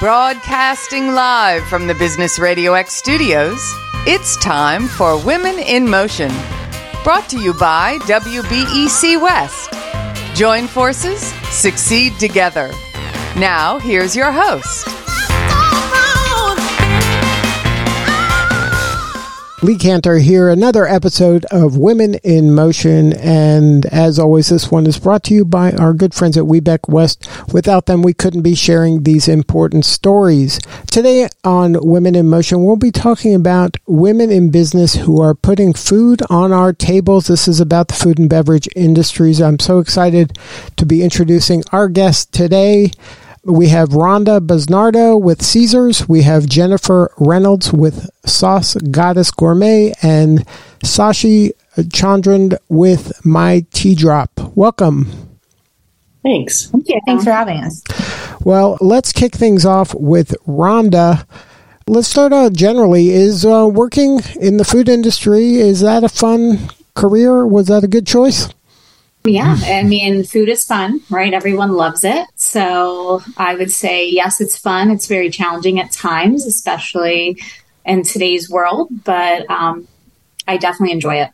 Broadcasting live from the Business Radio X studios, it's time for Women in Motion. Brought to you by WBEC West. Join forces, succeed together. Now, here's your host. Lee Cantor here, another episode of Women in Motion. And as always, this one is brought to you by our good friends at WBEC West. Without them, we couldn't be sharing these important stories. Today on Women in Motion, we'll be talking about women in business who are putting food on our tables. This is about the food and beverage industries. I'm so excited to be introducing our guest today. We have Rhonda Busnardo with Caesars. We have Jennifer Reynolds with Sauce Goddess Gourmet and Sashee Chandran with My Tea Drop. Welcome. Thanks. Thank you. Thanks for having us. Well, let's kick things off with Rhonda. Let's start out generally. Is uh, working in the food industry, is that a fun career? Was that a good choice? Yeah, I mean, food is fun, right? Everyone loves it. So I would say, yes, it's fun. It's very challenging at times, especially in today's world, but um, I definitely enjoy it.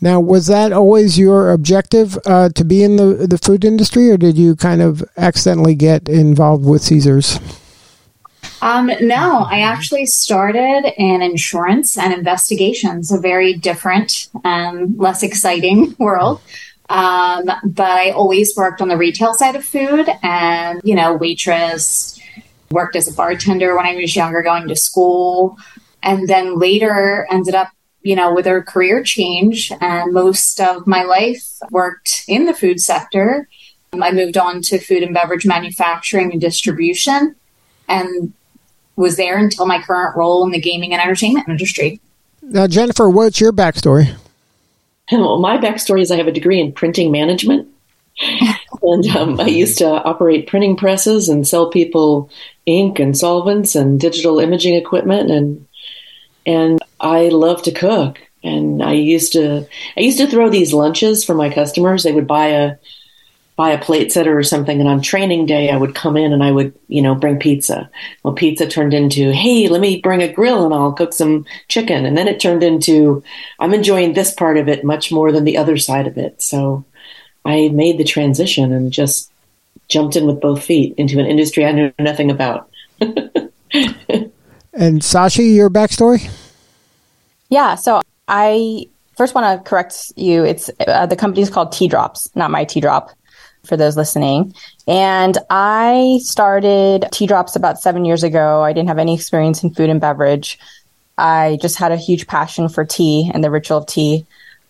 Now, was that always your objective uh, to be in the, the food industry, or did you kind of accidentally get involved with Caesars? Um, no, I actually started in insurance and investigations, a very different, um, less exciting world. Um, but I always worked on the retail side of food and, you know, waitress, worked as a bartender when I was younger, going to school. And then later ended up, you know, with a career change. And most of my life worked in the food sector. I moved on to food and beverage manufacturing and distribution and was there until my current role in the gaming and entertainment industry. Now, Jennifer, what's your backstory? Well, my backstory is I have a degree in printing management. and um, I used to operate printing presses and sell people ink and solvents and digital imaging equipment and and I love to cook and I used to I used to throw these lunches for my customers. They would buy a buy a plate setter or something and on training day I would come in and I would, you know, bring pizza. Well, pizza turned into, "Hey, let me bring a grill and I'll cook some chicken." And then it turned into, "I'm enjoying this part of it much more than the other side of it." So I made the transition and just jumped in with both feet into an industry I knew nothing about. and Sashee, your backstory? Yeah, so I first want to correct you. It's uh, the company's called Tea Drops, not my Tea Drop for those listening. And I started Tea Drops about seven years ago. I didn't have any experience in food and beverage. I just had a huge passion for tea and the ritual of tea.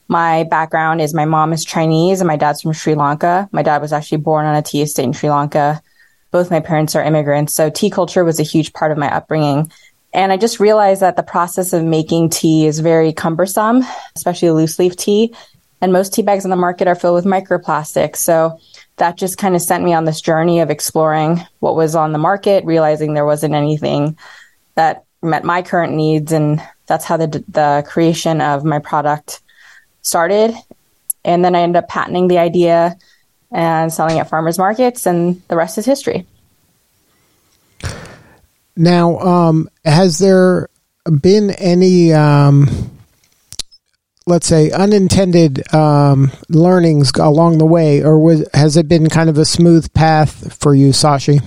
My background is my mom is Chinese and my dad's from Sri Lanka. My dad was actually born on a tea estate in Sri Lanka. Both my parents are immigrants. So tea culture was a huge part of my upbringing. And I just realized that the process of making tea is very cumbersome, especially loose leaf tea. And most tea bags on the market are filled with microplastics. So that just kind of sent me on this journey of exploring what was on the market, realizing there wasn't anything that met my current needs. And that's how the, the creation of my product started. And then I ended up patenting the idea and selling at farmers markets, and the rest is history. Now, um, has there been any, um, let's say, unintended um, learnings along the way, or was, has it been kind of a smooth path for you, Sashee?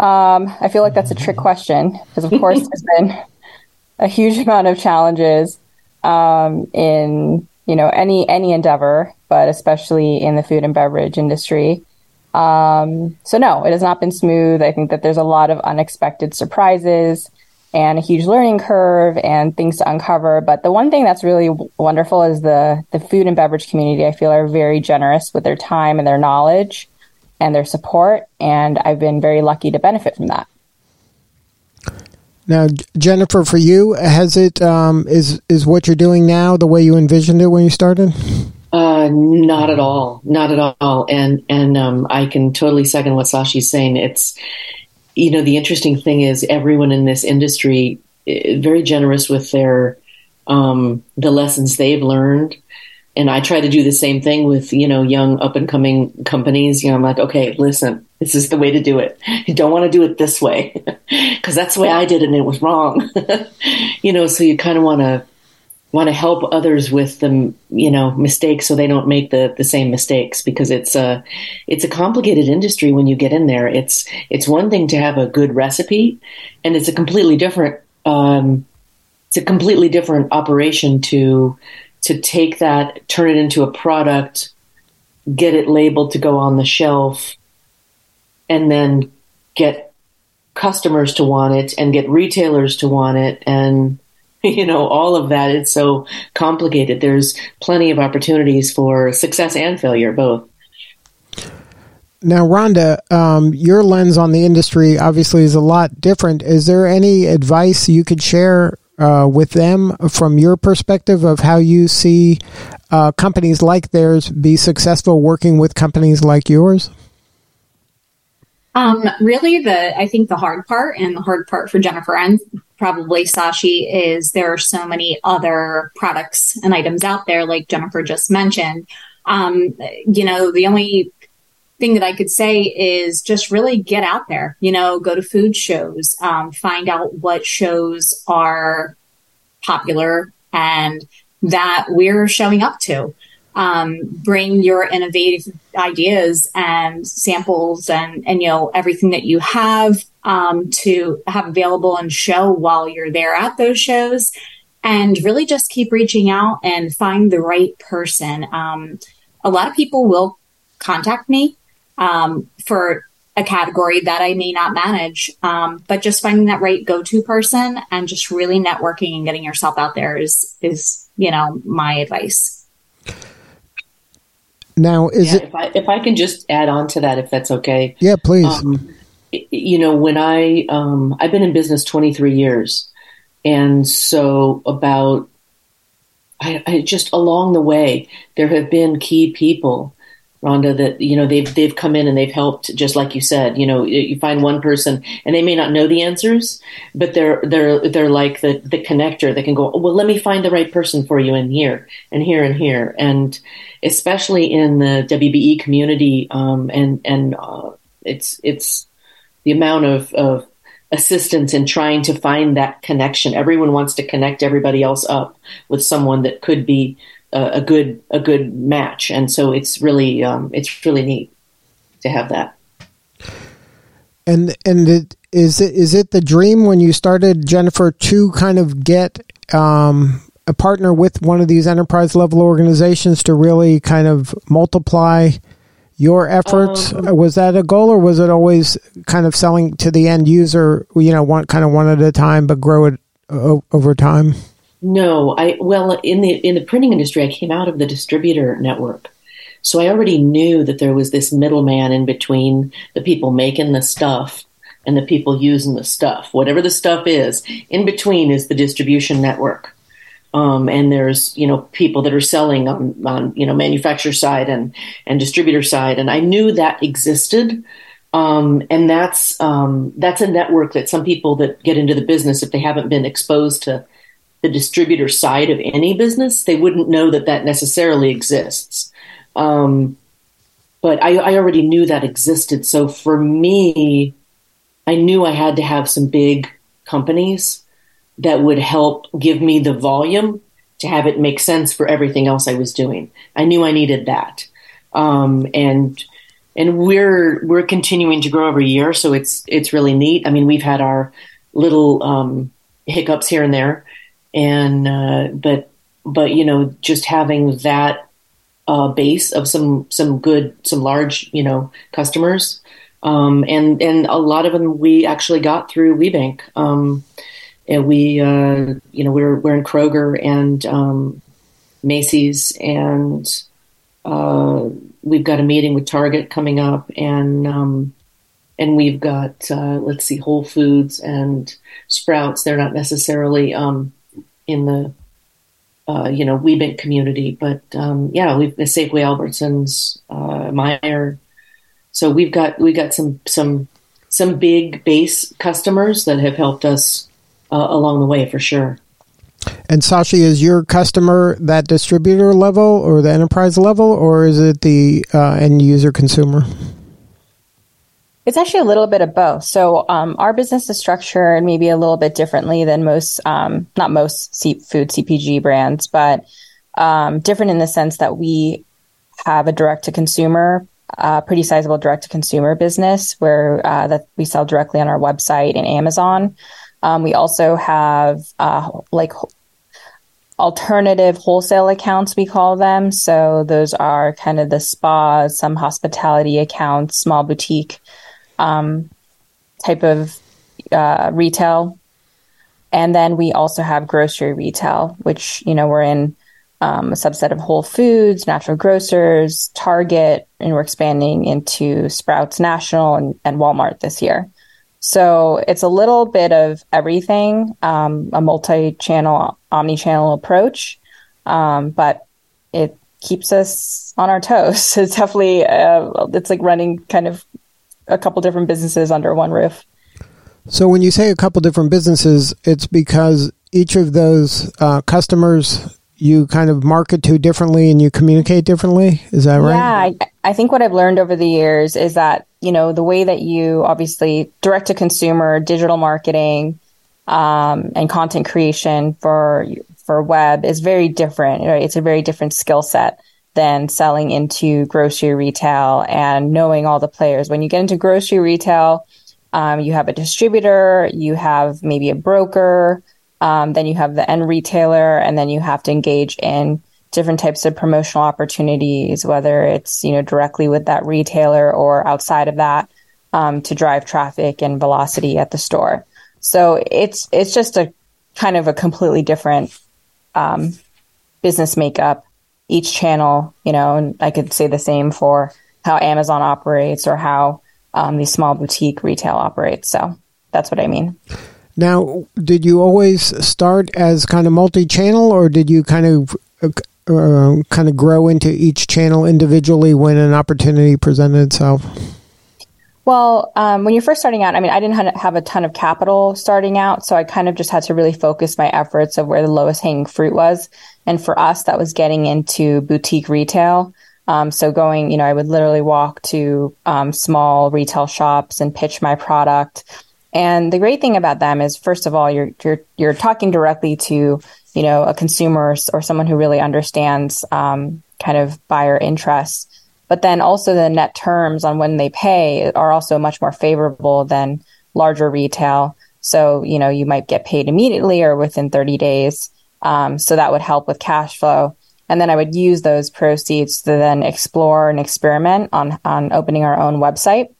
Um, I feel like that's a trick question because, of course, there's been a huge amount of challenges um, in you know any any endeavor, but especially in the food and beverage industry. Um, so no, it has not been smooth. I think that there's a lot of unexpected surprises and a huge learning curve and things to uncover. But the one thing that's really w- wonderful is the the food and beverage community. I feel are very generous with their time and their knowledge and their support, and I've been very lucky to benefit from that. Now, Jennifer, for you, has it um, is is what you're doing now the way you envisioned it when you started? Uh, not at all, not at all. And and um, I can totally second what Sashee's saying. It's you know the interesting thing is everyone in this industry very generous with their um, the lessons they've learned. and I try to do the same thing with, you know, young up and coming companies. You know, I'm like, okay, listen, this is the way to do it. You don't want to do it this way because that's the way I did it and it was wrong. you know, so you kind of want to want to help others with the you know mistakes so they don't make the the same mistakes because it's a it's a complicated industry when you get in there. It's it's one thing to have a good recipe and it's a completely different um, it's a completely different operation to to take that turn it into a product get it labeled to go on the shelf and then get customers to want it and get retailers to want it and you know, all of that. It's so complicated. There's plenty of opportunities for success and failure, both. Now, Rhonda, um, your lens on the industry obviously is a lot different. Is there any advice you could share uh, with them from your perspective of how you see uh, companies like theirs be successful working with companies like yours? Um, really, the I think the hard part and the hard part for Jennifer and probably Sashee is there are so many other products and items out there, like Jennifer just mentioned. Um, you know, the only thing that I could say is just really get out there, you know, go to food shows, um, find out what shows are popular and that we're showing up to um, bring your innovative ideas and samples and, and, you know, everything that you have um, to have available and show while you're there at those shows. And really just keep reaching out and find the right person. Um, a lot of people will contact me um, for a category that I may not manage. Um, but just finding that right go-to person and just really networking and getting yourself out there is is you know my advice. Now, is yeah, it? If I, if I can just add on to that, if that's okay. Yeah, please. Um, you know, when I um, I've been in business 23 years, and so about I, I just along the way there have been key people Rhonda, that you know they've they've come in and they've helped, just like you said. You know, you find one person and they may not know the answers, but they're they're they're like the the connector that can go. Well, let me find the right person for you in here and here and here, and especially in the WBE community, um, and and uh, it's it's the amount of of assistance in trying to find that connection. Everyone wants to connect everybody else up with someone that could be a, a good a good match, and so it's really um, it's really neat to have that. And and it, is it is it the dream when you started Jennifer to kind of get um, a partner with one of these enterprise level organizations to really kind of multiply your efforts? Um, was that a goal, or was it always kind of selling to the end user? You know, one kind of one at a time, but grow it o- over time. No, I well in the in the printing industry, I came out of the distributor network, so I already knew that there was this middleman in between the people making the stuff and the people using the stuff. Whatever the stuff is, in between is the distribution network. Um, and there's you know people that are selling on, on you know manufacturer side and and distributor side, and I knew that existed. Um, and that's um, that's a network that some people that get into the business, if they haven't been exposed to the distributor side of any business, they wouldn't know that that necessarily exists. Um, but I, I already knew that existed. So for me, I knew I had to have some big companies that would help give me the volume to have it make sense for everything else I was doing. I knew I needed that. Um, and and we're we're continuing to grow every year, so it's it's really neat. I mean, we've had our little um, hiccups here and there, and uh, but but you know just having that uh, base of some some good some large you know customers um, and and a lot of them we actually got through WBEC. Um, and we uh, you know we're we're in Kroger and um, Macy's and uh, we've got a meeting with Target coming up and um, and we've got uh, let's see Whole Foods and Sprouts. They're not necessarily um, in the uh, you know WBEC community, but um, yeah, we've Safeway, Albertsons, uh, Meijer. So we've got we got some some some big base customers that have helped us uh, along the way for sure. And Sashee, is your customer that distributor level or the enterprise level, or is it the uh, end user consumer? It's actually a little bit of both. So um, our business is structured maybe a little bit differently than most, um, not most C- food CPG brands, but um, different in the sense that we have a direct to consumer, uh, pretty sizable direct to consumer business where uh, that we sell directly on our website and Amazon. Um, we also have uh, like alternative wholesale accounts, we call them. So those are kind of the spas, some hospitality accounts, small boutique um, type of uh, retail. And then we also have grocery retail, which, you know, we're in um, a subset of Whole Foods, Natural Grocers, Target, and we're expanding into Sprouts National and, and Walmart this year. So it's a little bit of everything, um, a multi-channel, omni-channel approach, um, but it keeps us on our toes. It's definitely uh, it's like running kind of a couple different businesses under one roof. So when you say a couple different businesses, it's because each of those uh, customers you kind of market to differently and you communicate differently. Is that right? Yeah, I, I think what I've learned over the years is that you know the way that you obviously direct to consumer digital marketing um, and content creation for for web is very different. Right? It's a very different skill set than selling into grocery retail and knowing all the players. When you get into grocery retail, um, you have a distributor, you have maybe a broker, um, then you have the end retailer, and then you have to engage in different types of promotional opportunities, whether it's you know directly with that retailer or outside of that um, to drive traffic and velocity at the store. So it's it's just a kind of a completely different um, business makeup. Each channel, you know, and I could say the same for how Amazon operates or how um, these small boutique retail operates. So that's what I mean. Now, did you always start as kind of multi-channel, or did you kind of uh, kind of grow into each channel individually when an opportunity presented itself? Well, um, when you're first starting out, I mean, I didn't have a ton of capital starting out, so I kind of just had to really focus my efforts of where the lowest hanging fruit was. And for us, that was getting into boutique retail. Um, so going, you know, I would literally walk to um, small retail shops and pitch my product. And the great thing about them is, first of all, you're you're you're talking directly to you know a consumer or someone who really understands um, kind of buyer interests. But then also the net terms on when they pay are also much more favorable than larger retail. So you know you might get paid immediately or within 30 days. Um, so that would help with cash flow. And then I would use those proceeds to then explore and experiment on on opening our own website.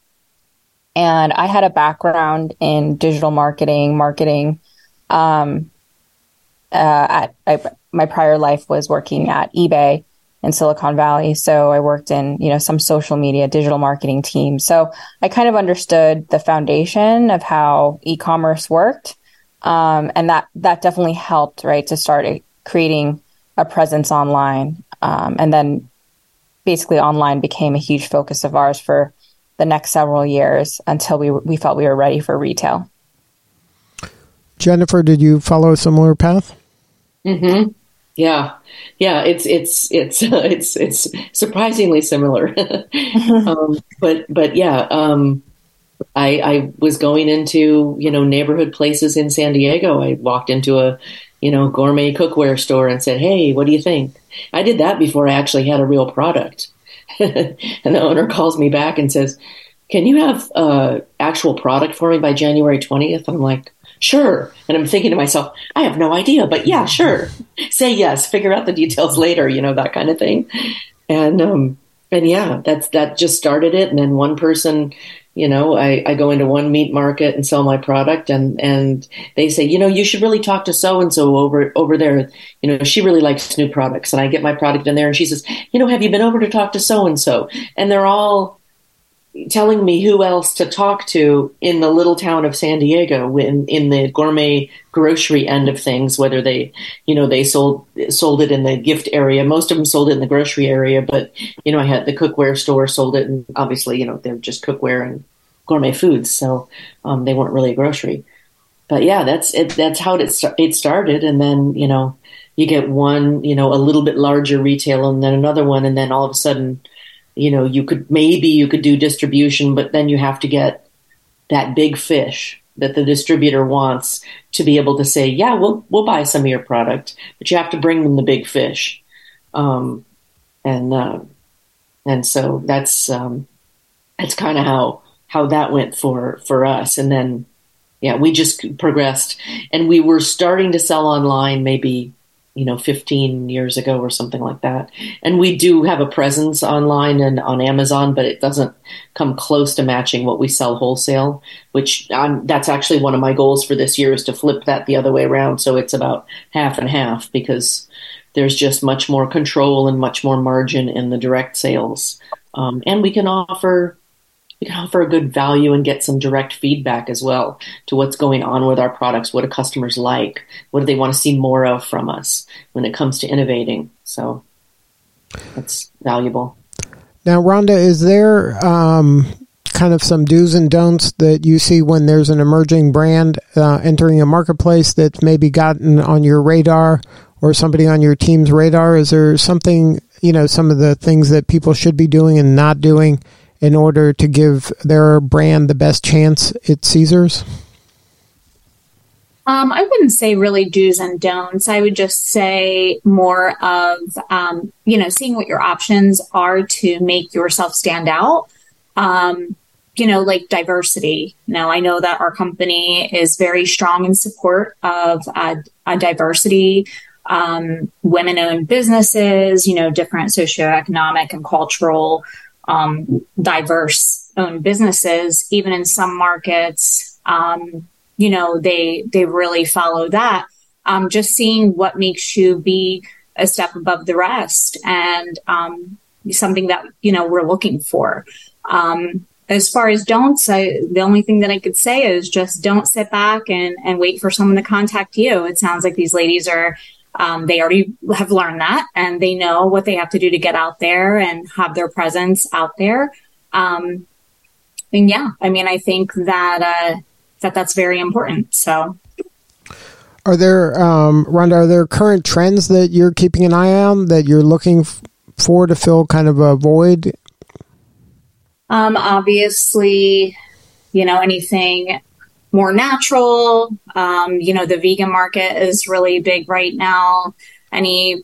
And I had a background in digital marketing, marketing. Um, uh, at I, my prior life was working at eBay in Silicon Valley, so I worked in you know some social media, digital marketing teams. So I kind of understood the foundation of how e-commerce worked, um, and that that definitely helped right to start creating a presence online, um, and then basically online became a huge focus of ours for the next several years until we we felt we were ready for retail. Jennifer, did you follow a similar path? Hmm. Yeah. Yeah. It's it's it's uh, it's it's surprisingly similar. um, but but yeah. Um, I, I was going into you know neighborhood places in San Diego. I walked into a you know gourmet cookware store and said, "Hey, what do you think?" I did that before I actually had a real product. and the owner calls me back and says, "Can you have uh, actual product for me by January 20th?" I'm like, "Sure." And I'm thinking to myself, "I have no idea, but yeah, sure. Say yes. Figure out the details later. You know that kind of thing." And um, and yeah, that's that just started it. And then one person you know I, I go into one meat market and sell my product and and they say you know you should really talk to so and so over over there you know she really likes new products and i get my product in there and she says you know have you been over to talk to so and so and they're all telling me who else to talk to in the little town of San Diego in in the gourmet grocery end of things whether they you know they sold sold it in the gift area most of them sold it in the grocery area but you know I had the cookware store sold it and obviously you know they're just cookware and gourmet foods so um, they weren't really a grocery but yeah, that's it. That's how it it started, and then you know you get one, you know, a little bit larger retail, and then another one, and then all of a sudden, you know, you could maybe you could do distribution, but then you have to get that big fish that the distributor wants to be able to say, yeah, we'll we'll buy some of your product, but you have to bring them the big fish, um, and uh, and so that's um, that's kind of how how that went for for us, and then yeah, we just progressed, and we were starting to sell online maybe you know 15 years ago or something like that. And we do have a presence online and on amazon but it doesn't come close to matching what we sell wholesale which I'm, that's actually one of my goals for this year is to flip that the other way around. So it's about half and half because there's just much more control and much more margin in the direct sales. Um, and we can offer we can offer a good value and get some direct feedback as well to what's going on with our products. What do customers like? What do they want to see more of from us when it comes to innovating? So that's valuable. Now, Rhonda, is there um, kind of some do's and don'ts that you see when there's an emerging brand uh, entering a marketplace that's maybe gotten on your radar or somebody on your team's radar? Is there something, you know, some of the things that people should be doing and not doing in order to give their brand the best chance at Caesars? Um, I wouldn't say really do's and don'ts. I would just say more of, um, you know, seeing what your options are to make yourself stand out. Um, you know, like diversity. Now, I know that our company is very strong in support of uh, diversity, um, women owned businesses, you know, different socioeconomic and cultural um, diverse owned businesses, even in some markets, um, you know, they they really follow that. Um, just seeing what makes you be a step above the rest, and um, something that you know we're looking for. Um, as far as don'ts, I, the only thing that I could say is just don't sit back and, and wait for someone to contact you. It sounds like these ladies are um, they already have learned that and they know what they have to do to get out there and have their presence out there. Um, and yeah, I mean, I think that, uh, that that's very important. So. Are there, um, Rhonda, are there current trends that you're keeping an eye on that you're looking for to fill kind of a void? Um, obviously, you know, anything more natural. Um, you know, the vegan market is really big right now. Any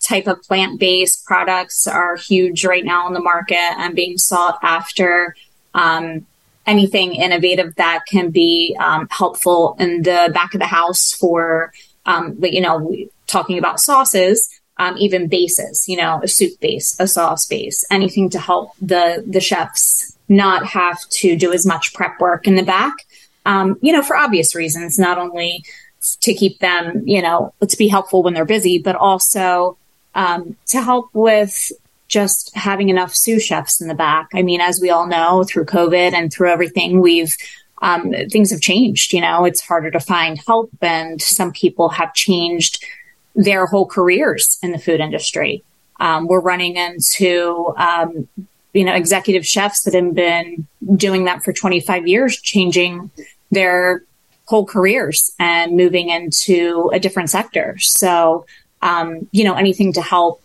type of plant based products are huge right now in the market and being sought after. Um, anything innovative that can be um, helpful in the back of the house for, um, you know, talking about sauces. Um, even bases, you know, a soup base, a sauce base, anything to help the the chefs not have to do as much prep work in the back um, you know, for obvious reasons, not only to keep them, you know, to be helpful when they're busy, but also um, to help with just having enough sous chefs in the back. I mean, as we all know, through COVID and through everything, we've um, things have changed. You know, it's harder to find help, and some people have changed their whole careers in the food industry. Um, we're running into um, you know, executive chefs that have been doing that for 25 years, changing their whole careers and moving into a different sector. So, um, you know, anything to help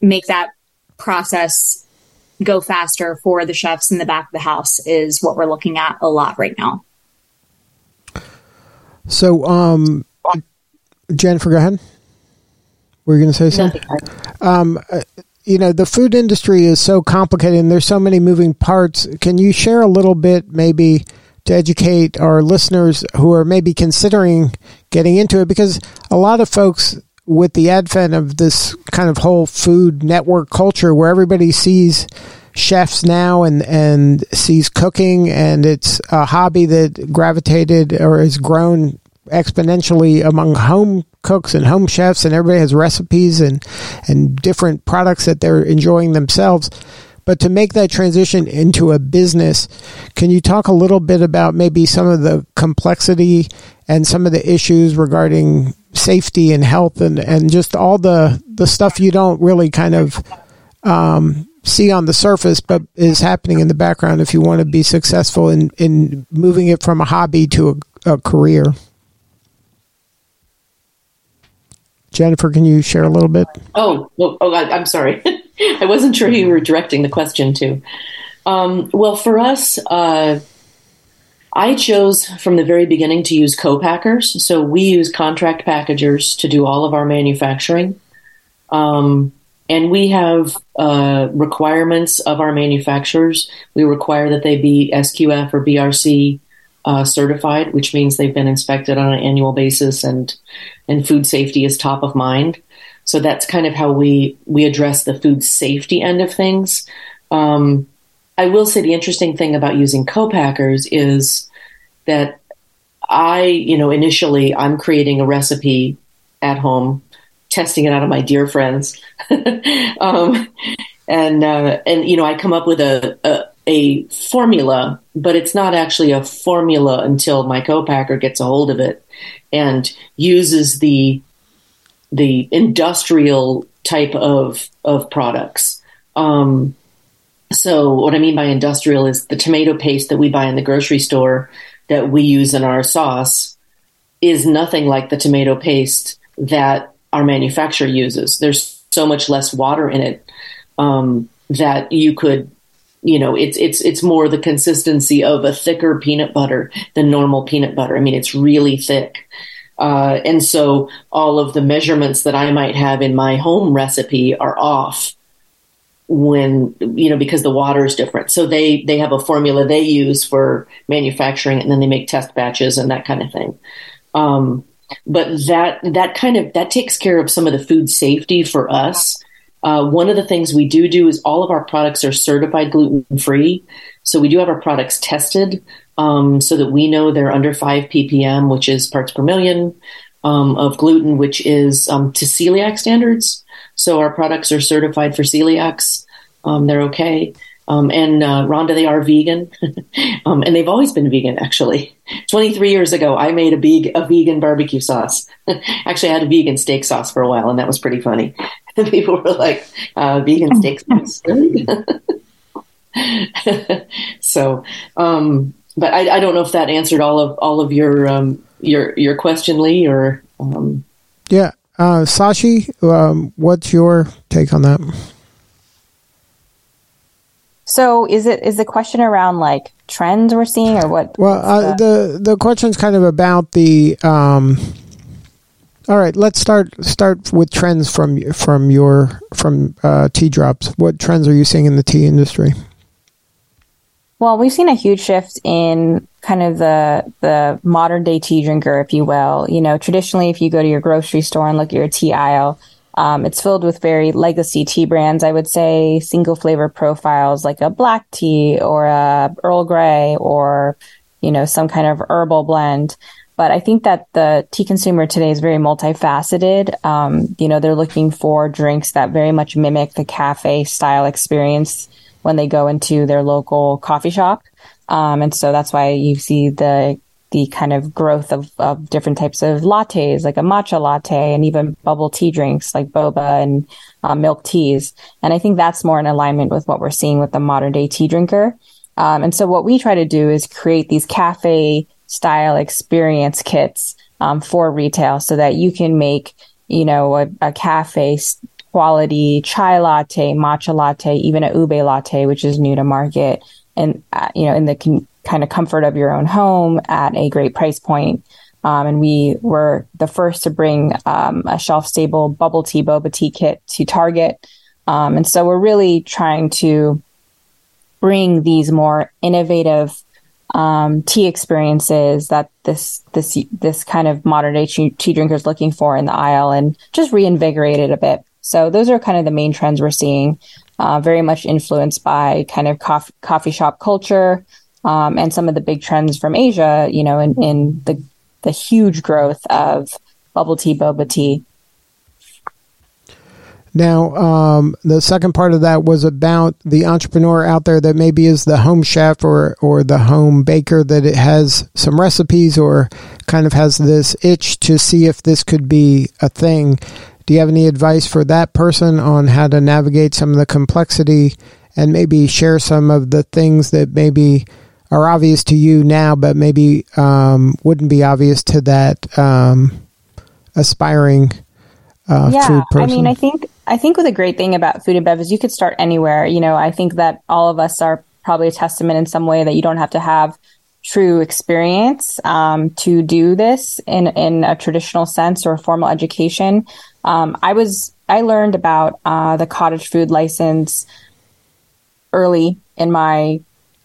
make that process go faster for the chefs in the back of the house is what we're looking at a lot right now. So, um, Jennifer, go ahead. Were you going to say something? Um, uh, you know the food industry is so complicated and there's so many moving parts can you share a little bit maybe to educate our listeners who are maybe considering getting into it because a lot of folks with the advent of this kind of whole food network culture where everybody sees chefs now and and sees cooking and it's a hobby that gravitated or has grown exponentially among home cooks and home chefs, and everybody has recipes and and different products that they're enjoying themselves. But to make that transition into a business, can you talk a little bit about maybe some of the complexity and some of the issues regarding safety and health and, and just all the, the stuff you don't really kind of um, see on the surface, but is happening in the background if you want to be successful in, in moving it from a hobby to a career. Jennifer, can you share a little bit? Oh, well, oh, I, am sorry. I wasn't sure who you were directing the question to. Um, well, for us, uh, I chose from the very beginning to use co-packers. So we use contract packagers to do all of our manufacturing. Um, and we have uh, requirements of our manufacturers. We require that they be SQF or BRC uh, certified, which means they've been inspected on an annual basis, and and food safety is top of mind. So that's kind of how we we address the food safety end of things. Um, I will say the interesting thing about using co-packers is that I, you know, initially I'm creating a recipe at home testing it out of my dear friends. um, and, uh, and, you know, I come up with a, a, a, formula, but it's not actually a formula until my co-packer gets a hold of it and uses the, the industrial type of, of products. Um, so what I mean by industrial is the tomato paste that we buy in the grocery store that we use in our sauce is nothing like the tomato paste that our manufacturer uses. There's so much less water in it um, that you could, you know, it's it's it's more the consistency of a thicker peanut butter than normal peanut butter. I mean, it's really thick. Uh, and so all of the measurements that I might have in my home recipe are off when you know because the water is different so they they have a formula they use for manufacturing and then they make test batches and that kind of thing um, but that that kind of that takes care of some of the food safety for us. Uh, one of the things we do do is all of our products are certified gluten free. So we do have our products tested um, so that we know they're under five ppm, which is parts per million um, of gluten, which is um, to celiac standards. So our products are certified for celiacs. Um, they're okay. Um, and uh, Rhonda, they are vegan, um, and they've always been vegan. Actually, 23 years ago, I made a, a vegan barbecue sauce. actually, I had a vegan steak sauce for a while, and that was pretty funny. And people were like, uh, "Vegan steaks so, um, but I, I, don't know if that answered all of all of your um, your your question, Lee, or um, yeah, uh, Sashee, um, what's your take on that? So is it is the question around like trends we're seeing or what? Well, uh, the the question's kind of about the. All right, let's start start with trends from from your from uh, tea drops. What trends are you seeing in the tea industry? Well, we've seen a huge shift in kind of the the modern day tea drinker, if you will. You know, traditionally, if you go to your grocery store and look at your tea aisle, um, it's filled with very legacy tea brands, I would say, single flavor profiles like a black tea or a Earl Grey or, you know, some kind of herbal blend. But I think that the tea consumer today is very multifaceted. Um, you know, they're looking for drinks that very much mimic the cafe style experience when they go into their local coffee shop. Um, and so that's why you see the the kind of growth of, of different types of lattes, like a matcha latte and even bubble tea drinks like boba and uh, milk teas. And I think that's more in alignment with what we're seeing with the modern day tea drinker. Um, and so what we try to do is create these cafe style experience kits um, for retail so that you can make, you know, a, a cafe quality chai latte, matcha latte, even a ube latte, which is new to market. And, uh, you know, in the con- kind of comfort of your own home at a great price point. Um, and we were the first to bring um, a shelf stable bubble tea boba tea kit to Target. Um, and so we're really trying to bring these more innovative um, tea experiences that this this this kind of modern day tea, tea is looking for in the aisle and just reinvigorate it a bit. So those are kind of the main trends we're seeing. Uh, very much influenced by kind of coffee, coffee shop culture, um, and some of the big trends from Asia, you know, in, in the the huge growth of bubble tea, boba tea. Now, um, the second part of that was about the entrepreneur out there that maybe is the home chef or, or the home baker that it has some recipes or kind of has this itch to see if this could be a thing. Do you have any advice for that person on how to navigate some of the complexity and maybe share some of the things that maybe are obvious to you now, but maybe um, wouldn't be obvious to that um, aspiring uh, yeah? I mean, I think I think with a great thing about food and beverage, you could start anywhere. You know, I think that all of us are probably a testament in some way that you don't have to have true experience um, to do this in in a traditional sense or formal education. Um, I was I learned about uh, the cottage food license early in my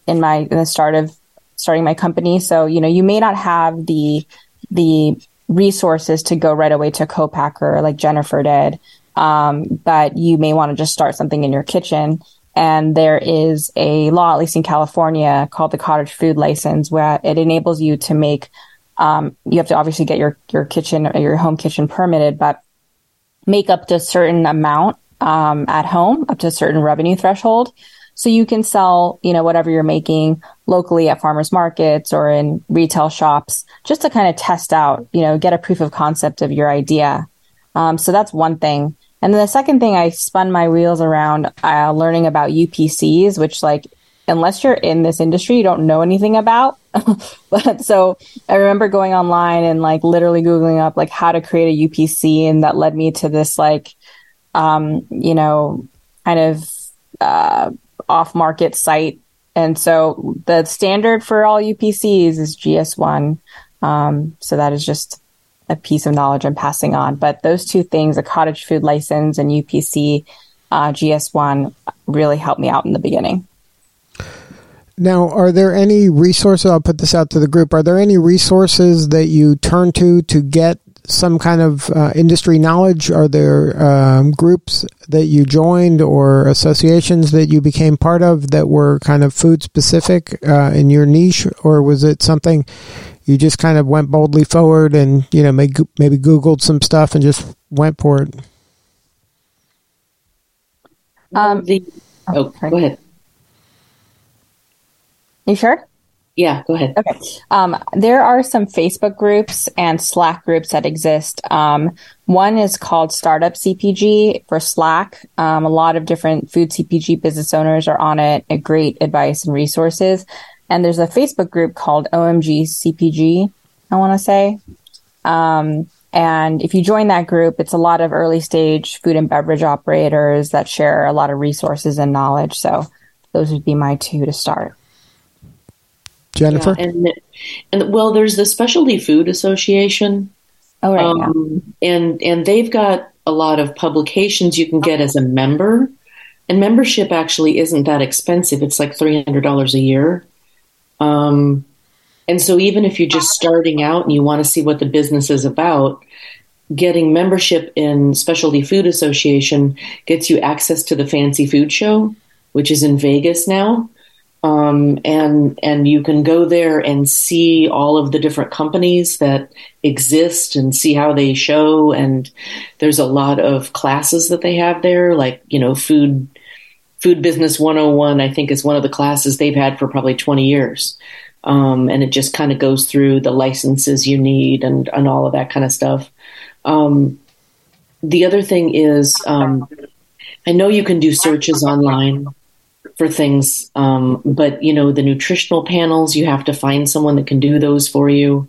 in my in the start of starting my company. So you know, you may not have the the resources to go right away to co-packer like Jennifer did, um, but you may want to just start something in your kitchen. And there is a law, at least in California, called the Cottage Food License, where it enables you to make. Um, you have to obviously get your your kitchen or your home kitchen permitted, but make up to a certain amount um, at home, up to a certain revenue threshold. So you can sell, you know, whatever you're making locally at farmers markets or in retail shops, just to kind of test out, you know, get a proof of concept of your idea. Um, so that's one thing. And then the second thing, I spun my wheels around uh, learning about UPCs, which like unless you're in this industry, you don't know anything about. but so I remember going online and like literally Googling up like how to create a UPC. And that led me to this like, um, you know, kind of, uh, off market site. And so the standard for all UPCs is GS1. Um, so that is just a piece of knowledge I'm passing on. But those two things, a cottage food license and UPC uh, GS1, really helped me out in the beginning. Now, are there any resources? I'll put this out to the group. Are there any resources that you turn to to get some kind of uh, industry knowledge? Are there um, groups that you joined or associations that you became part of that were kind of food specific uh, in your niche, or was it something you just kind of went boldly forward and you know maybe, maybe Googled some stuff and just went for it? Um, the, oh, oh go ahead. You sure? Yeah, go ahead. Okay. Um, there are some Facebook groups and Slack groups that exist. Um, one is called Startup CPG for Slack. Um, a lot of different food CPG business owners are on it. A great advice and resources. And there's a Facebook group called OMG CPG. I want to say. Um, and if you join that group, it's a lot of early stage food and beverage operators that share a lot of resources and knowledge. So those would be my two to start. Jennifer? Yeah, and, and well, there's the Specialty Food Association. Oh, right. Um, and, and they've got a lot of publications you can get as a member. And membership actually isn't that expensive. It's like $300 a year. Um, and so even if you're just starting out and you want to see what the business is about, getting membership in Specialty Food Association gets you access to the Fancy Food Show, which is in Vegas now. Um, and and you can go there and see all of the different companies that exist and see how they show. And there's a lot of classes that they have there, like you know, food food business 101. I think is one of the classes they've had for probably 20 years. Um, and it just kind of goes through the licenses you need and and all of that kind of stuff. Um, the other thing is, um, I know you can do searches online for things. Um, but you know, the nutritional panels, you have to find someone that can do those for you.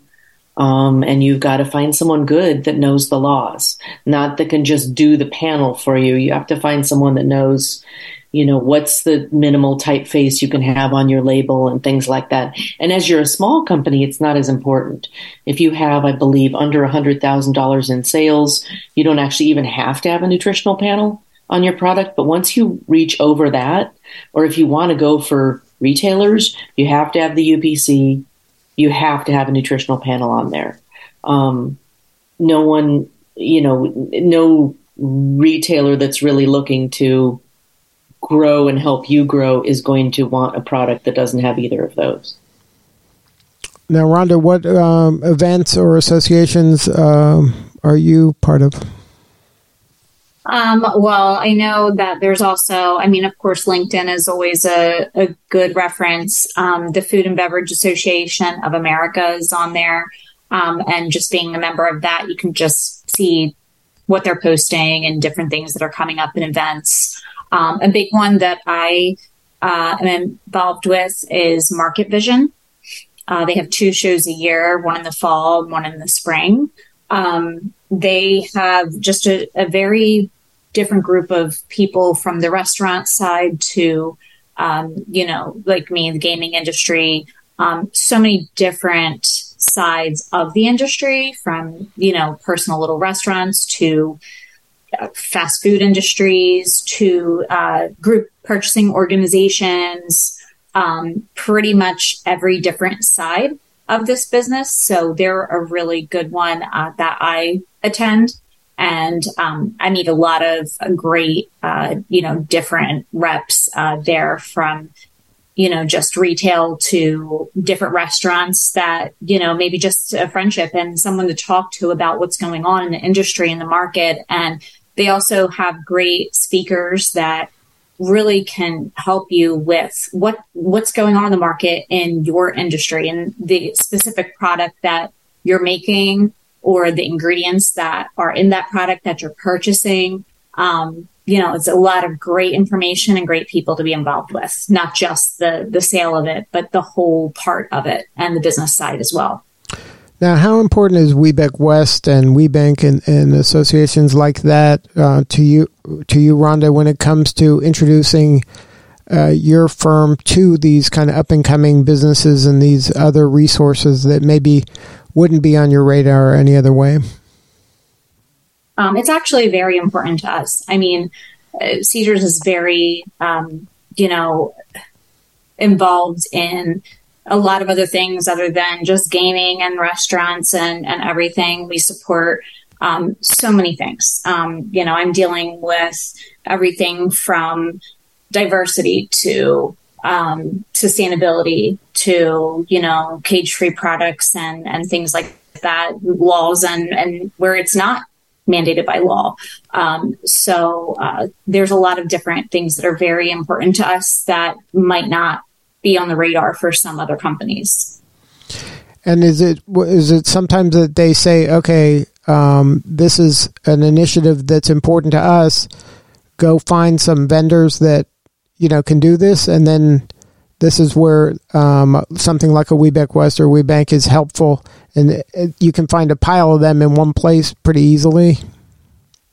Um, and you've got to find someone good that knows the laws, not that can just do the panel for you. You have to find someone that knows, you know, what's the minimal typeface you can have on your label and things like that. And as you're a small company, it's not as important. If you have, I believe, under a hundred thousand dollars in sales, you don't actually even have to have a nutritional panel on your product. But once you reach over that, or if you want to go for retailers, you have to have the UPC. You have to have a nutritional panel on there. Um, no one, you know, no retailer that's really looking to grow and help you grow is going to want a product that doesn't have either of those. Now, Rhonda, what um, events or associations um, are you part of? Um, well, I know that there's also, I mean, of course, LinkedIn is always a, a good reference. Um, the Food and Beverage Association of America is on there. Um, and just being a member of that, you can just see what they're posting and different things that are coming up in events. Um, a big one that I uh, am involved with is Market Vision. Uh, they have two shows a year, one in the fall, one in the spring. Um, they have just a, a, very different group of people from the restaurant side to, um, you know, like me, the gaming industry. Um, so many different sides of the industry, from you know personal little restaurants to uh, fast food industries to uh, group purchasing organizations, um, pretty much every different side of this business. So they're a really good one uh, that I attend. And um, I meet a lot of great, uh, you know, different reps uh, there from, you know, just retail to different restaurants that, you know, maybe just a friendship and someone to talk to about what's going on in the industry and the market. And they also have great speakers that really can help you with what what's going on in the market in your industry and the specific product that you're making or the ingredients that are in that product that you're purchasing. Um, you know, it's a lot of great information and great people to be involved with, not just the the sale of it, but the whole part of it and the business side as well. Now, how important is WBEC West and WBEC and, and associations like that uh, to you, to you, Rhonda, when it comes to introducing uh, your firm to these kind of up and coming businesses and these other resources that maybe wouldn't be on your radar any other way? Um, it's actually very important to us. I mean, uh, Caesars is very, um, you know, involved in a lot of other things other than just gaming and restaurants and, and everything. We support um, so many things. Um, you know, I'm dealing with everything from diversity to um, sustainability to, you know, cage free products and, and things like that, laws and, and where it's not mandated by law. Um, so uh, there's a lot of different things that are very important to us that might not be on the radar for some other companies. And is it is it sometimes that they say, okay, um, this is an initiative that's important to us. Go find some vendors that you know can do this, and then this is where um, something like a WBEC West or WBEC is helpful, and it, you can find a pile of them in one place pretty easily.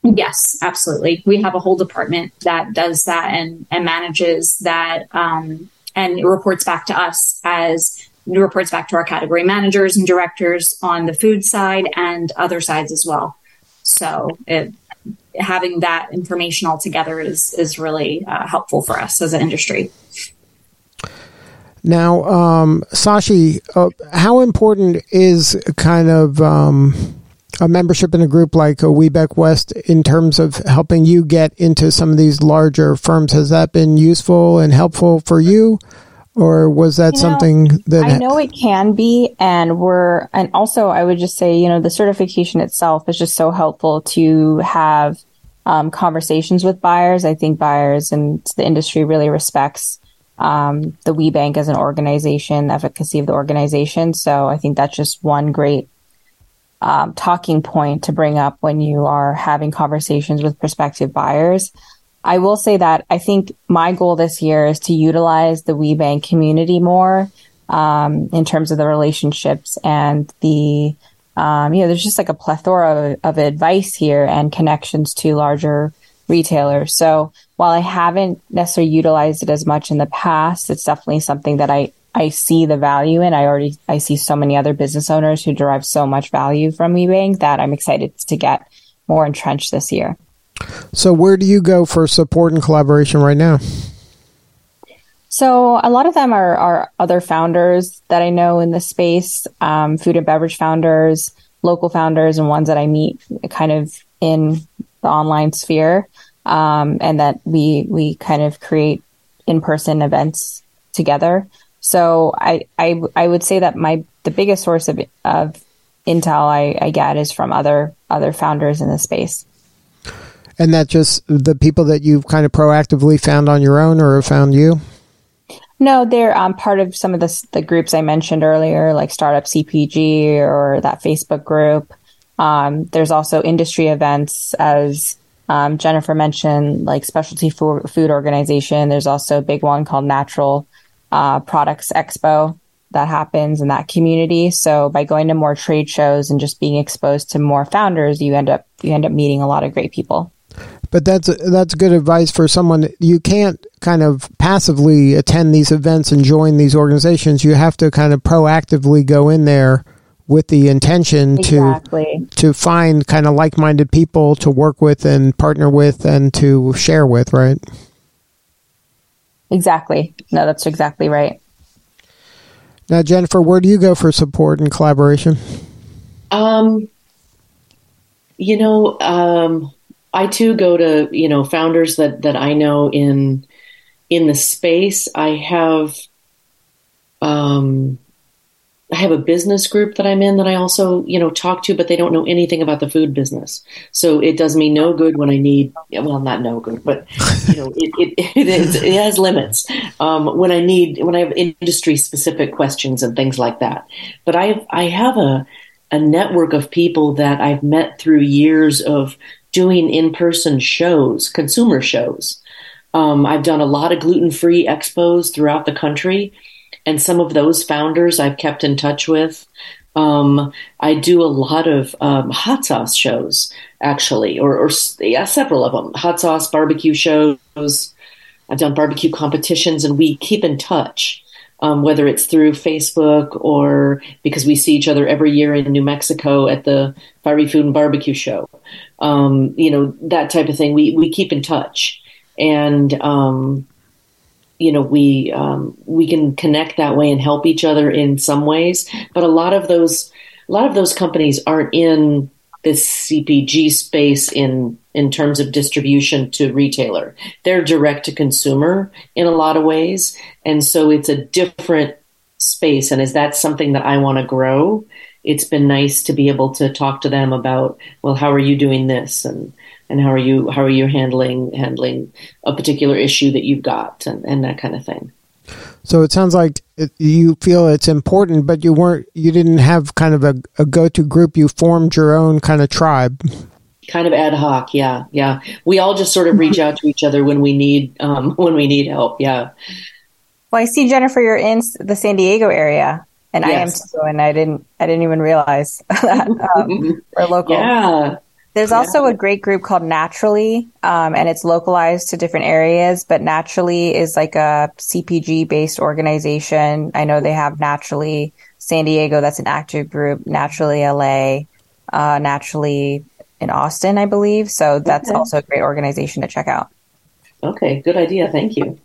Yes, absolutely. We have a whole department that does that and, and manages that um, and reports back to us as reports back to our category managers and directors on the food side and other sides as well. So it, having that information all together is is really uh, helpful for us as an industry. Now, um, Sashee, uh, how important is kind of um, a membership in a group like a WBEC West in terms of helping you get into some of these larger firms? Has that been useful and helpful for you? Or was that you know, something that I know it can be, and we're, and also I would just say, you know, the certification itself is just so helpful to have um, conversations with buyers. I think buyers and the industry really respects um, the WBEC as an organization, the efficacy of the organization. So I think that's just one great um, talking point to bring up when you are having conversations with prospective buyers. I will say that I think my goal this year is to utilize the WBEC community more um, in terms of the relationships and the, um, you know, there's just like a plethora of, of advice here and connections to larger retailers. So while I haven't necessarily utilized it as much in the past, it's definitely something that I I see the value in. I already I see so many other business owners who derive so much value from WBEC that I'm excited to get more entrenched this year. So where do you go for support and collaboration right now? So a lot of them are, are other founders that I know in the space, um, food and beverage founders, local founders, and ones that I meet kind of in the online sphere, um, and that we we kind of create in person events together. So I, I, I would say that my, the biggest source of, of intel I, I get is from other, other founders in the space. And that just the people that you've kind of proactively found on your own or have found you? No, they're um, part of some of the, the groups I mentioned earlier, like Startup CPG or that Facebook group. Um, there's also industry events as Um, Jennifer mentioned like specialty food, food organization. There's also a big one called Natural uh, Products Expo that happens in that community. So by going to more trade shows and just being exposed to more founders, you end up you end up meeting a lot of great people. But that's that's good advice for someone. You can't kind of passively attend these events and join these organizations. You have to kind of proactively go in there with the intention exactly. to to find kind of like-minded people to work with and partner with and to share with, right? Exactly. No, that's exactly right. Now, Jennifer, where do you go for support and collaboration? Um, you know, um, I too go to you know founders that that I know in in the space. I have um, I have a business group that I'm in that I also, you know, talk to, but they don't know anything about the food business. So it does me no good when I need, well, not no good, but you know, it, it, it, has limits. Um, when I need, when I have industry specific questions and things like that. But I I have a, a network of people that I've met through years of doing in person shows, consumer shows. Um, I've done a lot of gluten free expos throughout the country and some of those founders I've kept in touch with. Um, I do a lot of um, hot sauce shows, actually, or, or, yeah, several of them. Hot sauce barbecue shows. I've done barbecue competitions, and we keep in touch. Um, whether it's through Facebook or because we see each other every year in New Mexico at the Fiery Food and Barbecue Show, um, you know that type of thing. We we keep in touch, and um, you know we um, we can connect that way and help each other in some ways. But a lot of those a lot of those companies aren't in this CPG space in in terms of distribution to retailer. They're direct to consumer in a lot of ways. And so it's a different space. And is that something that I want to grow it's been nice to be able to talk to them about well how are you doing this? And and how are you how are you handling handling a particular issue that you've got and, and that kind of thing. So it sounds like it, you feel it's important but you weren't you didn't have kind of a, a go-to group. You formed your own kind of tribe. Kind of ad hoc yeah yeah. We all just sort of reach out to each other when we need um, when we need help yeah. Well i see jennifer you're in the san diego area and yes. i am too and i didn't i didn't even realize that um, we're local yeah there's yeah. also a great group called Naturally, um, and it's localized to different areas. But Naturally is like a CPG based organization. I know they have Naturally San Diego, that's an active group. Naturally LA, uh, Naturally in Austin, I believe. So that's okay. also a great organization to check out. Okay, good idea. Thank you.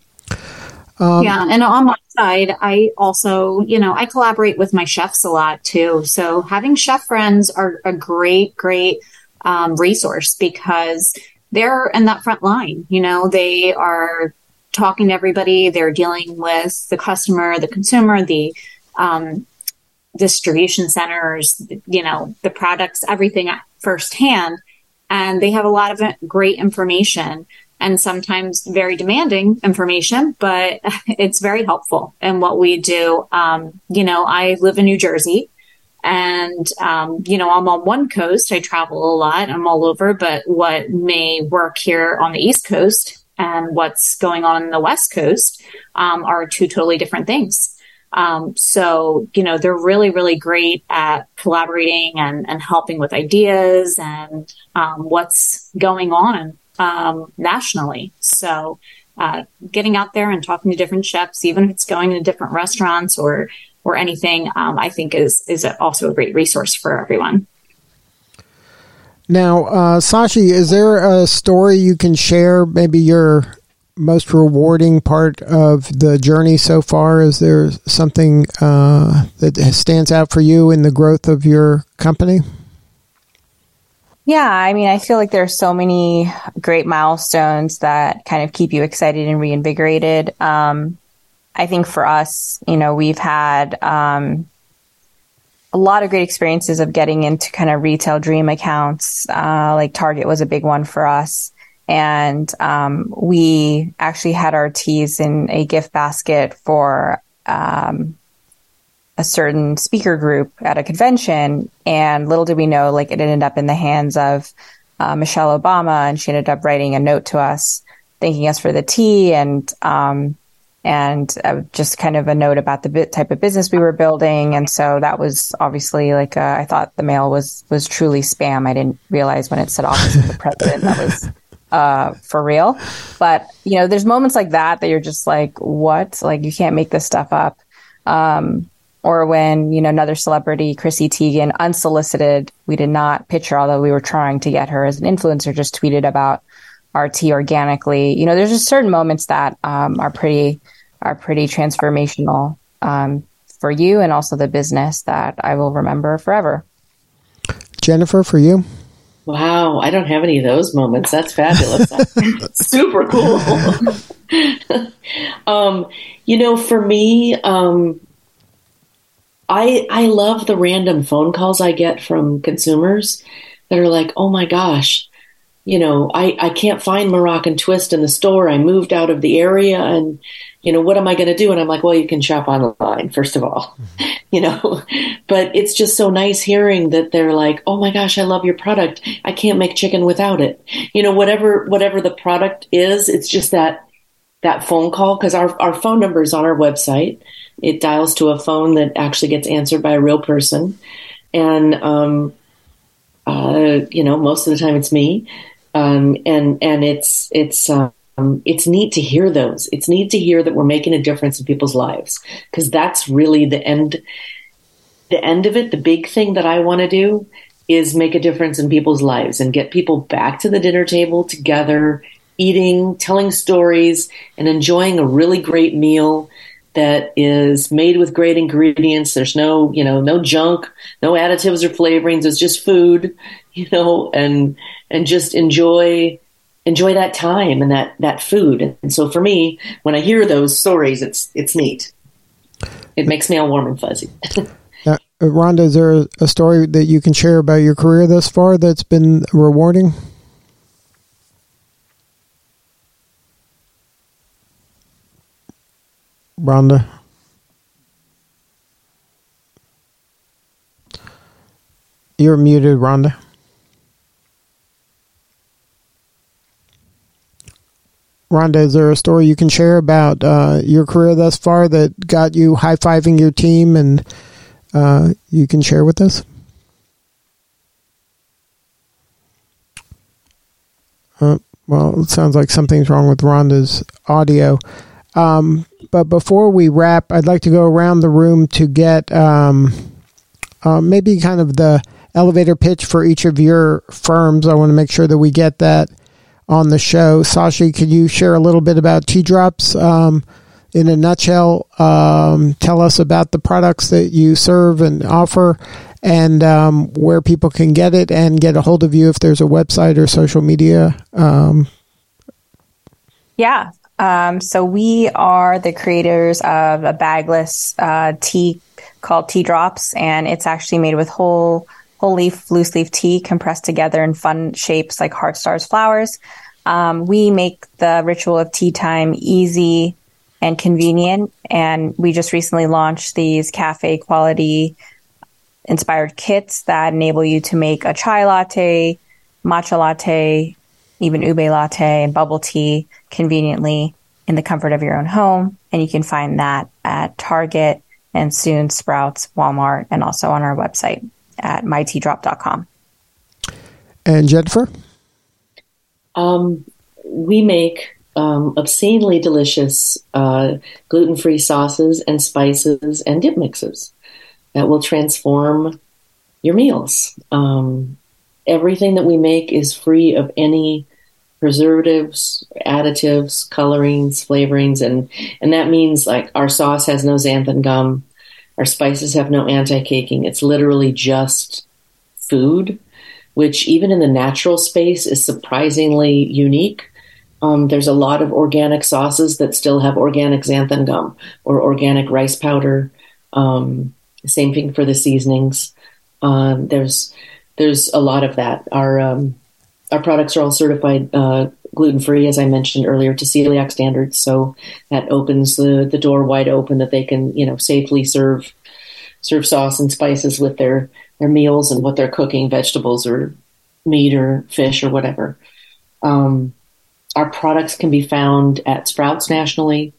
Um, yeah, and on my side, I also, you know, I collaborate with my chefs a lot too. So having chef friends are a great, great um, resource because they're in that front line. You know, they are talking to everybody. They're dealing with the customer, the consumer, the um, distribution centers, you know, the products, everything firsthand. And they have a lot of great information and sometimes very demanding information, but it's very helpful in what we do. Um, you know, I live in New Jersey and, um, you know, I'm on one coast. I travel a lot. I'm all over, but what may work here on the East Coast and what's going on in the West Coast um, are two totally different things. Um, so, you know, they're really, really great at collaborating and, and helping with ideas and um, what's going on um, nationally. So, uh, getting out there and talking to different chefs, even if it's going to different restaurants or or anything, um, I think is is also a great resource for everyone. Now, uh, Sashee, is there a story you can share? Maybe your most rewarding part of the journey so far? Is there something uh, that stands out for you in the growth of your company? Yeah, I mean, I feel like there are so many great milestones that kind of keep you excited and reinvigorated. Um, I think for us, you know, we've had um, a lot of great experiences of getting into kind of retail dream accounts. Uh, like Target was a big one for us. And um, we actually had our teas in a gift basket for um, a certain speaker group at a convention. And little did we know, like, it ended up in the hands of uh, Michelle Obama, and she ended up writing a note to us thanking us for the tea and um, and uh, just kind of a note about the bit type of business we were building. And so that was obviously like uh, I thought the mail was was truly spam. I didn't realize when it said office of the president that was uh, for real. But you know, there's moments like that that you're just like, what? Like you can't make this stuff up. Um, or when you know another celebrity, Chrissy Teigen, unsolicited, we did not pitch her, although we were trying to get her as an influencer, just tweeted about RT organically. You know, there's just certain moments that um, are pretty are pretty transformational um, for you and also the business that I will remember forever. Jennifer, for you. Wow, I don't have any of those moments. That's fabulous. That's super cool. um, you know, for me, um, I I love the random phone calls I get from consumers that are like, "Oh my gosh, you know, I, I can't find Moroccan twist in the store. I moved out of the area and, you know, what am I going to do? And I'm like, well, you can shop online, first of all, mm-hmm. you know, but it's just so nice hearing that they're like, oh my gosh, I love your product. I can't make chicken without it. You know, whatever, whatever the product is, it's just that, that phone call because our, our phone number is on our website. It dials to a phone that actually gets answered by a real person. And, um, uh, you know, most of the time it's me um, and and it's it's um, it's neat to hear those. It's neat to hear that we're making a difference in people's lives because that's really the end. The end of it, the big thing that I want to do is make a difference in people's lives and get people back to the dinner table together, eating, telling stories, and enjoying a really great meal that is made with great ingredients. There's no, you know, no junk, no additives or flavorings. It's just food, you know, and and just enjoy enjoy that time and that that food. And so for me, when I hear those stories, it's it's neat. It makes me all warm and fuzzy. uh, Rhonda, is there a story that you can share about your career thus far that's been rewarding? Rhonda? You're muted, Rhonda. Rhonda, is there a story you can share about uh, your career thus far that got you high fiving your team and uh, you can share with us? Uh, well, it sounds like something's wrong with Rhonda's audio. Um, but before we wrap, I'd like to go around the room to get um, uh, maybe kind of the elevator pitch for each of your firms. I want to make sure that we get that on the show. Sashee, could you share a little bit about Tea Drops um, in a nutshell? Um, tell us about the products that you serve and offer and um, where people can get it and get a hold of you if there's a website or social media. Um, yeah. Um, so we are the creators of a bagless uh, tea called Tea Drops, and it's actually made with whole whole leaf, loose leaf tea compressed together in fun shapes like heart stars flowers. Um, we make the ritual of tea time easy and convenient, and we just recently launched these cafe quality inspired kits that enable you to make a chai latte, matcha latte, even ube latte and bubble tea conveniently in the comfort of your own home. And you can find that at Target and soon Sprouts, Walmart, and also on our website at myteadrop.com. And Jennifer? Um, we make um, obscenely delicious uh, gluten free sauces and spices and dip mixes that will transform your meals. Um, everything that we make is free of any preservatives, additives, colorings, flavorings, and and that means like our sauce has no xanthan gum, our spices have no anti-caking. It's literally just food, which even in the natural space is surprisingly unique. Um, there's a lot of organic sauces that still have organic xanthan gum or organic rice powder. Um, same thing for the seasonings. Um, there's there's a lot of that. Our um, our products are all certified uh, gluten free, as I mentioned earlier, to celiac standards. So that opens the, the door wide open that they can, you know, safely serve serve sauce and spices with their their meals and what they're cooking, vegetables or meat or fish or whatever. Um, our products can be found at Sprouts nationally.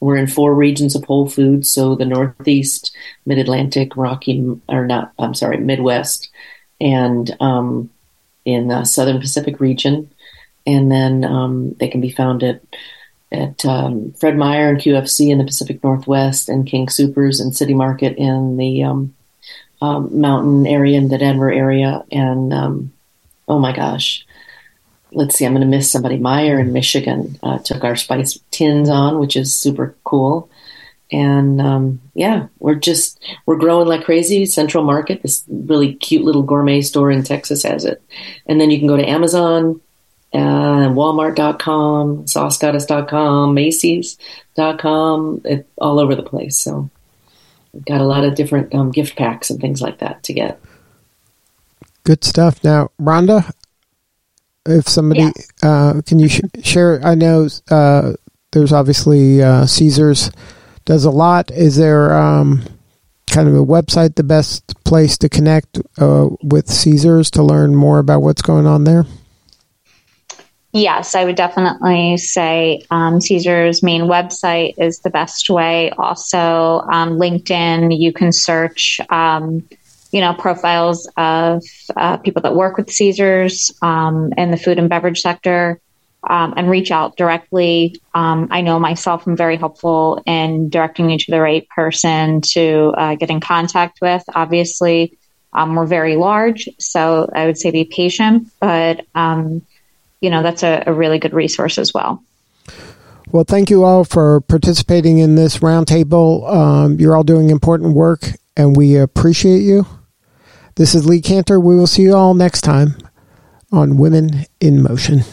We're in four regions of Whole Foods, so the Northeast, Mid Atlantic, Rocky, or not, I'm sorry, Midwest, and um, in the Southern Pacific region. And then um, they can be found at at um, Fred Meyer and QFC in the Pacific Northwest, and King Supers and City Market in the um, um, mountain area in the Denver area. And um, oh my gosh, let's see, I'm going to miss somebody. Meijer in Michigan uh, took our spice tins on, which is super cool. And um, yeah, we're just we're growing like crazy. Central Market, this really cute little gourmet store in Texas, has it. And then you can go to Amazon, uh, Walmart.com, SauceGoddess.com, Macy's.com, it, all over the place. So we've got a lot of different um, gift packs and things like that to get. Good stuff. Now, Rhonda, if somebody Yeah. uh, can you sh- share? I know uh, there's obviously uh, Caesars does a lot. Is there um, kind of a website the best place to connect uh, with Caesars to learn more about what's going on there? Yes, I would definitely say um, Caesar's main website is the best way. Also, um, LinkedIn, you can search, um, you know, profiles of uh, people that work with Caesar's um, in the food and beverage sector, um, and reach out directly. Um, I know myself; I'm very helpful in directing you to the right person to uh, get in contact with. Obviously, um, we're very large, so I would say be patient, but um, you know that's a, a really good resource as well. Well, thank you all for participating in this roundtable. Um, you're all doing important work, and we appreciate you. This is Lee Cantor. We will see you all next time on Women in Motion.